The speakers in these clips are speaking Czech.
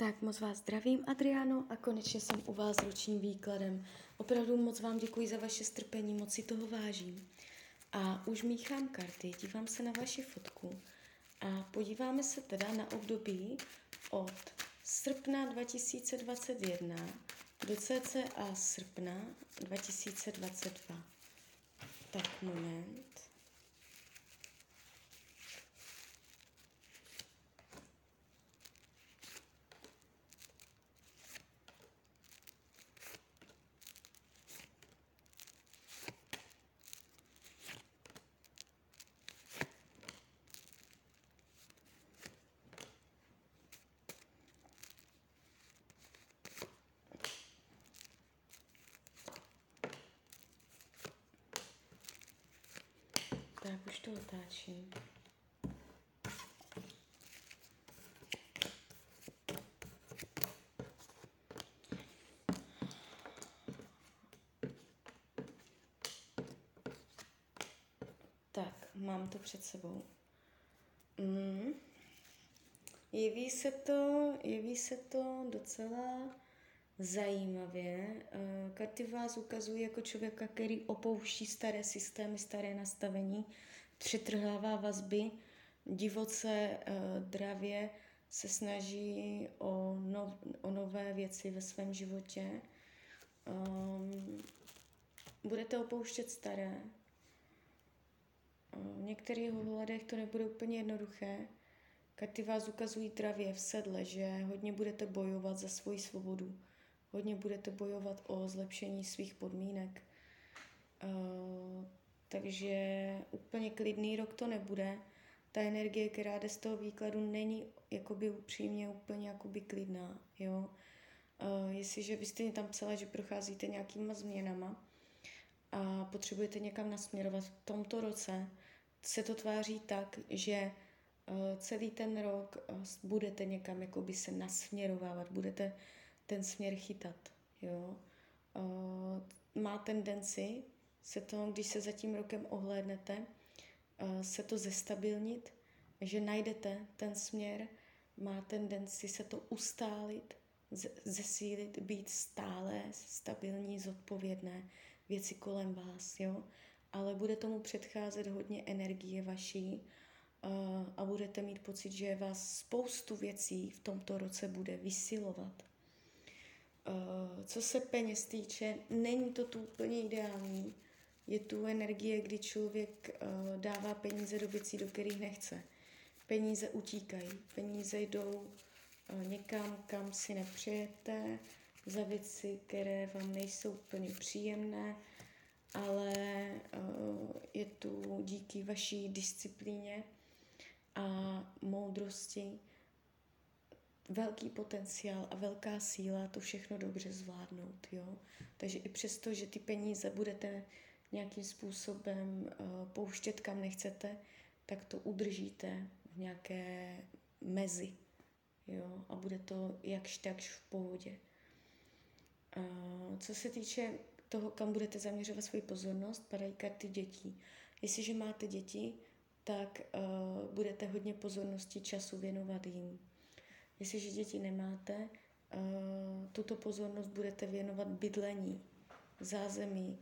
Tak moc vás zdravím, Adriano, a konečně jsem u vás s ročním výkladem. Opravdu moc vám děkuji za vaše strpení, moc si toho vážím. A už míchám karty, dívám se na vaši fotku a podíváme se teda na období od srpna 2021 do cca srpna 2022. Tak moment. Už to otáčím. Tak, mám to před sebou. Mm. Jeví se to, jeví se to docela zajímavě. Karty vás ukazují jako člověka, který opouští staré systémy, staré nastavení, přetrhává vazby, divoce, eh, dravě se snaží o, nov, o nové věci ve svém životě. Um, budete opouštět staré. V některých ohledech to nebude úplně jednoduché. Karty vás ukazují travě v sedle, že hodně budete bojovat za svoji svobodu hodně budete bojovat o zlepšení svých podmínek. Uh, takže úplně klidný rok to nebude. Ta energie, která jde z toho výkladu, není jakoby upřímně úplně jakoby klidná, jo. Uh, jestliže vy jste tam psala, že procházíte nějakýma změnama a potřebujete někam nasměrovat v tomto roce, se to tváří tak, že uh, celý ten rok uh, budete někam jakoby se nasměrovávat, budete ten směr chytat. Jo? Uh, má tendenci se to, když se za tím rokem ohlédnete, uh, se to zestabilnit, že najdete ten směr, má tendenci se to ustálit, zesílit, být stále, stabilní, zodpovědné věci kolem vás, jo. Ale bude tomu předcházet hodně energie vaší uh, a budete mít pocit, že vás spoustu věcí v tomto roce bude vysilovat. Uh, co se peněz týče, není to tu úplně ideální. Je tu energie, kdy člověk uh, dává peníze do věcí, do kterých nechce. Peníze utíkají, peníze jdou uh, někam, kam si nepřejete, za věci, které vám nejsou úplně příjemné, ale je tu díky vaší disciplíně a moudrosti velký potenciál a velká síla to všechno dobře zvládnout. Jo? Takže i přesto, že ty peníze budete nějakým způsobem uh, pouštět kam nechcete, tak to udržíte v nějaké mezi. Jo? A bude to jakž takž v pohodě. Uh, co se týče toho, kam budete zaměřovat svoji pozornost, padají karty dětí. Jestliže máte děti, tak uh, budete hodně pozornosti času věnovat jim Jestliže děti nemáte, uh, tuto pozornost budete věnovat bydlení, zázemí,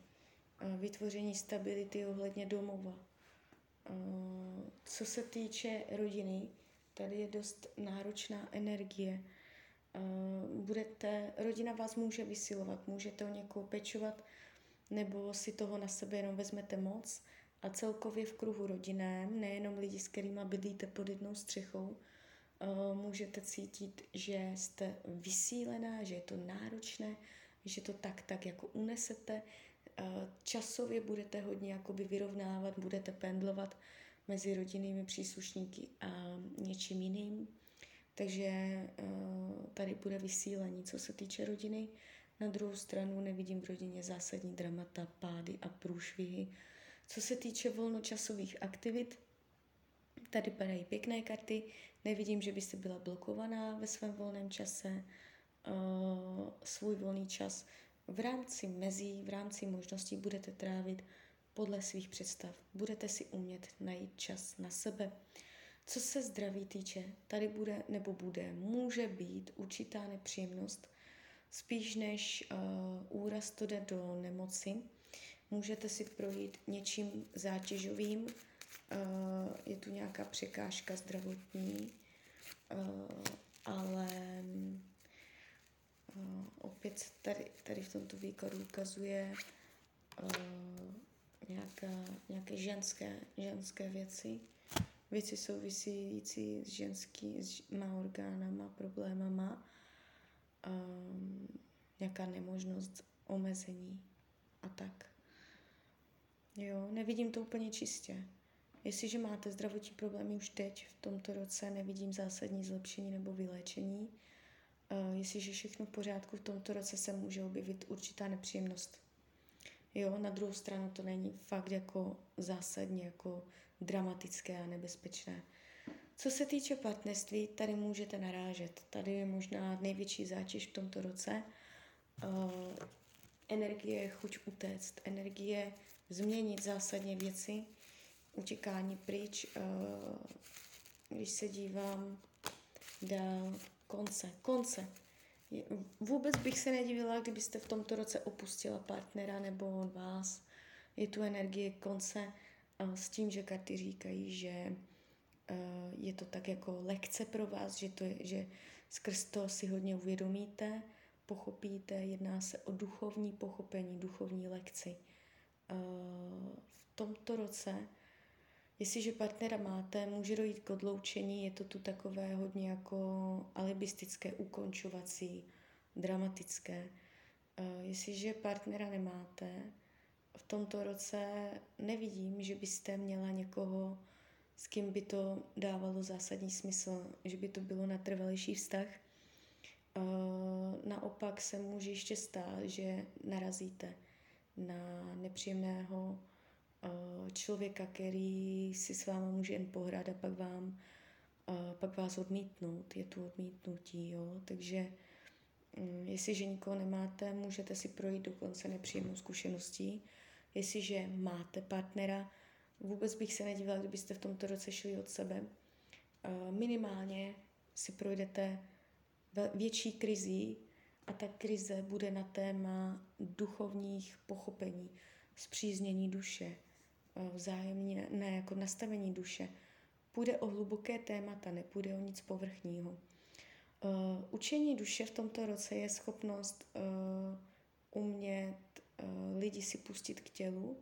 uh, vytvoření stability ohledně domova. Uh, co se týče rodiny, tady je dost náročná energie. Budete, rodina vás může vysilovat, můžete o někoho pečovat, nebo si toho na sebe jenom vezmete moc a celkově v kruhu rodinném, nejenom lidi, s kterými bydlíte pod jednou střechou, Eh, můžete cítit, že jste vysílená, že je to náročné, že to tak tak jako unesete. Eh, časově budete hodně jakoby vyrovnávat, budete pendlovat mezi rodinnými příslušníky a něčím jiným. Takže eh, tady bude vysílení. Co se týče rodiny, na druhou stranu nevidím v rodině zásadní dramata, pády a průšvihy. Co se týče volnočasových aktivit, Tady padají pěkné karty, nevidím, že byste byla blokovaná ve svém volném čase, uh, svůj volný čas v rámci mezí, v rámci možností budete trávit podle svých představ. Budete si umět najít čas na sebe. Co se zdraví týče, tady bude nebo bude, může být určitá nepříjemnost, spíš než uh, úraz to jde do nemoci. Můžete si projít něčím zátěžovým, je tu nějaká překážka zdravotní, uh, ale uh, opět tady, tady v tomto výkladu ukazuje nějaká, nějaké ženské, ženské věci, věci související s ženskýma orgánama, problémama, nějaká nemožnost omezení a tak. Jo, nevidím to úplně čistě. Jestliže máte zdravotní problémy už teď, v tomto roce, nevidím zásadní zlepšení nebo vyléčení. Uh, jestliže všechno v pořádku, v tomto roce se může objevit určitá nepříjemnost. Jo, na druhou stranu to není fakt jako zásadně jako dramatické a nebezpečné. Co se týče partnerství, tady můžete narážet. Tady je možná největší zátěž v tomto roce. Uh, energie chuť utéct, energie změnit zásadně věci, utěkání pryč. Uh, když se dívám dál, konce, konce. Vůbec bych se nedivila, kdybyste v tomto roce opustila partnera nebo on vás. Je tu energie konce s tím, že karty říkají, že eh, je to tak jako lekce pro vás, že, to je, že skrz to si hodně uvědomíte, pochopíte, jedná se o duchovní pochopení, duchovní lekci. Eh, v tomto roce, jestliže partnera máte, může dojít k odloučení, je to tu takové hodně jako alibistické, ukončovací, dramatické. Eh, jestliže partnera nemáte, v tomto roce nevidím, že byste měla někoho, s kým by to dávalo zásadní smysl, že by to bylo na trvalejší vztah. Naopak se může ještě stát, že narazíte na nepříjemného člověka, který si s váma může jen pohrát a pak vám pak vás odmítnout. Je tu odmítnutí, jo? Takže mm, jestliže nikoho nemáte, můžete si projít dokonce nepříjemnou zkušeností, Jestliže máte partnera, vůbec bych se nedívala, kdybyste v tomto roce šli od sebe. Minimálně si projdete větší krizí a ta krize bude na téma duchovních pochopení, zpříznění duše, vzájemně, ne jako nastavení duše. Půjde o hluboké témata, nepůjde o nic povrchního. Uh, učení duše v tomto roce je schopnost uh, umět uh, lidi si pustit k tělu,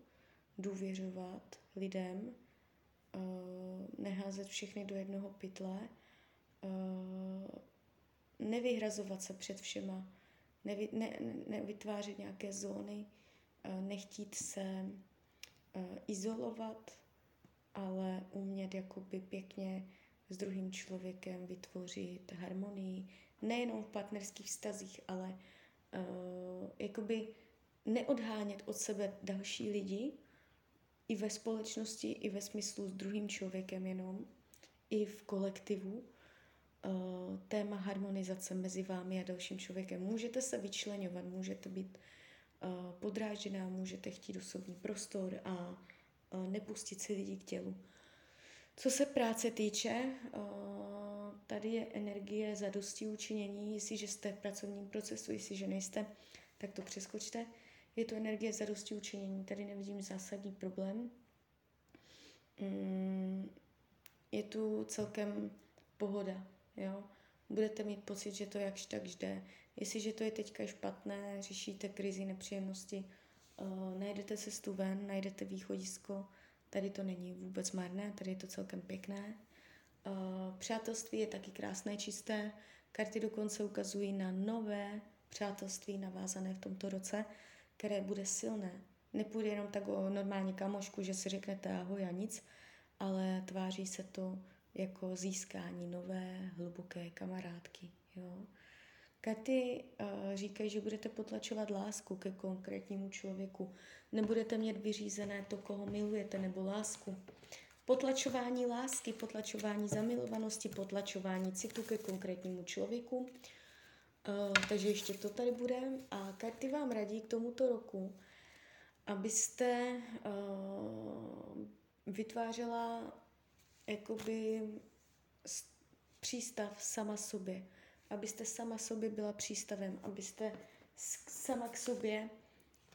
důvěřovat lidem, neházet všechny do jednoho pytle, nevyhrazovat se před všema, nevy, ne, nevytvářet nějaké zóny, nechtít se izolovat, ale umět jakoby pěkně s druhým člověkem vytvořit harmonii, nejenom v partnerských vztazích, ale uh, jakoby neodhánět od sebe další lidi, i ve společnosti, i ve smyslu s druhým člověkem jenom, i v kolektivu. Uh, téma harmonizace mezi vámi a dalším člověkem. Můžete se vyčlenovat, můžete být uh, podrážená, můžete chtít osobní prostor a uh, nepustit si lidi k tělu. Co se práce týče, tady je energie zadosti učinění, jestliže jste v pracovním procesu, jestliže nejste, tak to přeskočte. Je to energie zadosti učinění, tady nevidím zásadní problém. Mm, je tu celkem pohoda, jo. Budete mít pocit, že to jakž tak jde. Jestliže to je teďka špatné, řešíte krizi, nepříjemnosti, uh, najdete cestu ven, najdete východisko, tady to není vůbec marné, tady je to celkem pěkné. Uh, přátelství je taky krásné, čisté. Karty dokonce ukazují na nové přátelství navázané v tomto roce které bude silné. Nepůjde jenom tak o normální kamošku, že si řeknete ahoj a nic, ale tváří se to jako získání nové, hluboké kamarádky. Jo? Katy uh, říkají, že budete potlačovat lásku ke konkrétnímu člověku. Nebudete mít vyřízené to, koho milujete, nebo lásku. Potlačování lásky, potlačování zamilovanosti, potlačování citu ke konkrétnímu člověku Uh, takže ještě to tady bude. A karty vám radí k tomuto roku, abyste uh, vytvářela jakoby přístav sama sobě. Abyste sama sobě byla přístavem, abyste sama k sobě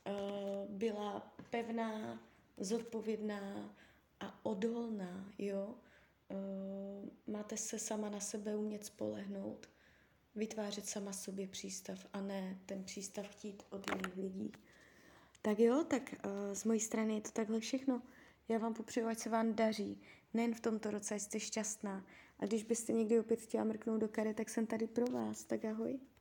uh, byla pevná, zodpovědná a odolná, jo. Uh, máte se sama na sebe umět spolehnout, vytvářet sama sobě přístav a ne ten přístav chtít od jiných lidí. Tak jo, tak uh, z mojí strany je to takhle všechno. Já vám popřeju, ať se vám daří. Nejen v tomto roce, ať jste šťastná. A když byste někdy opět chtěla mrknout do kary, tak jsem tady pro vás. Tak ahoj.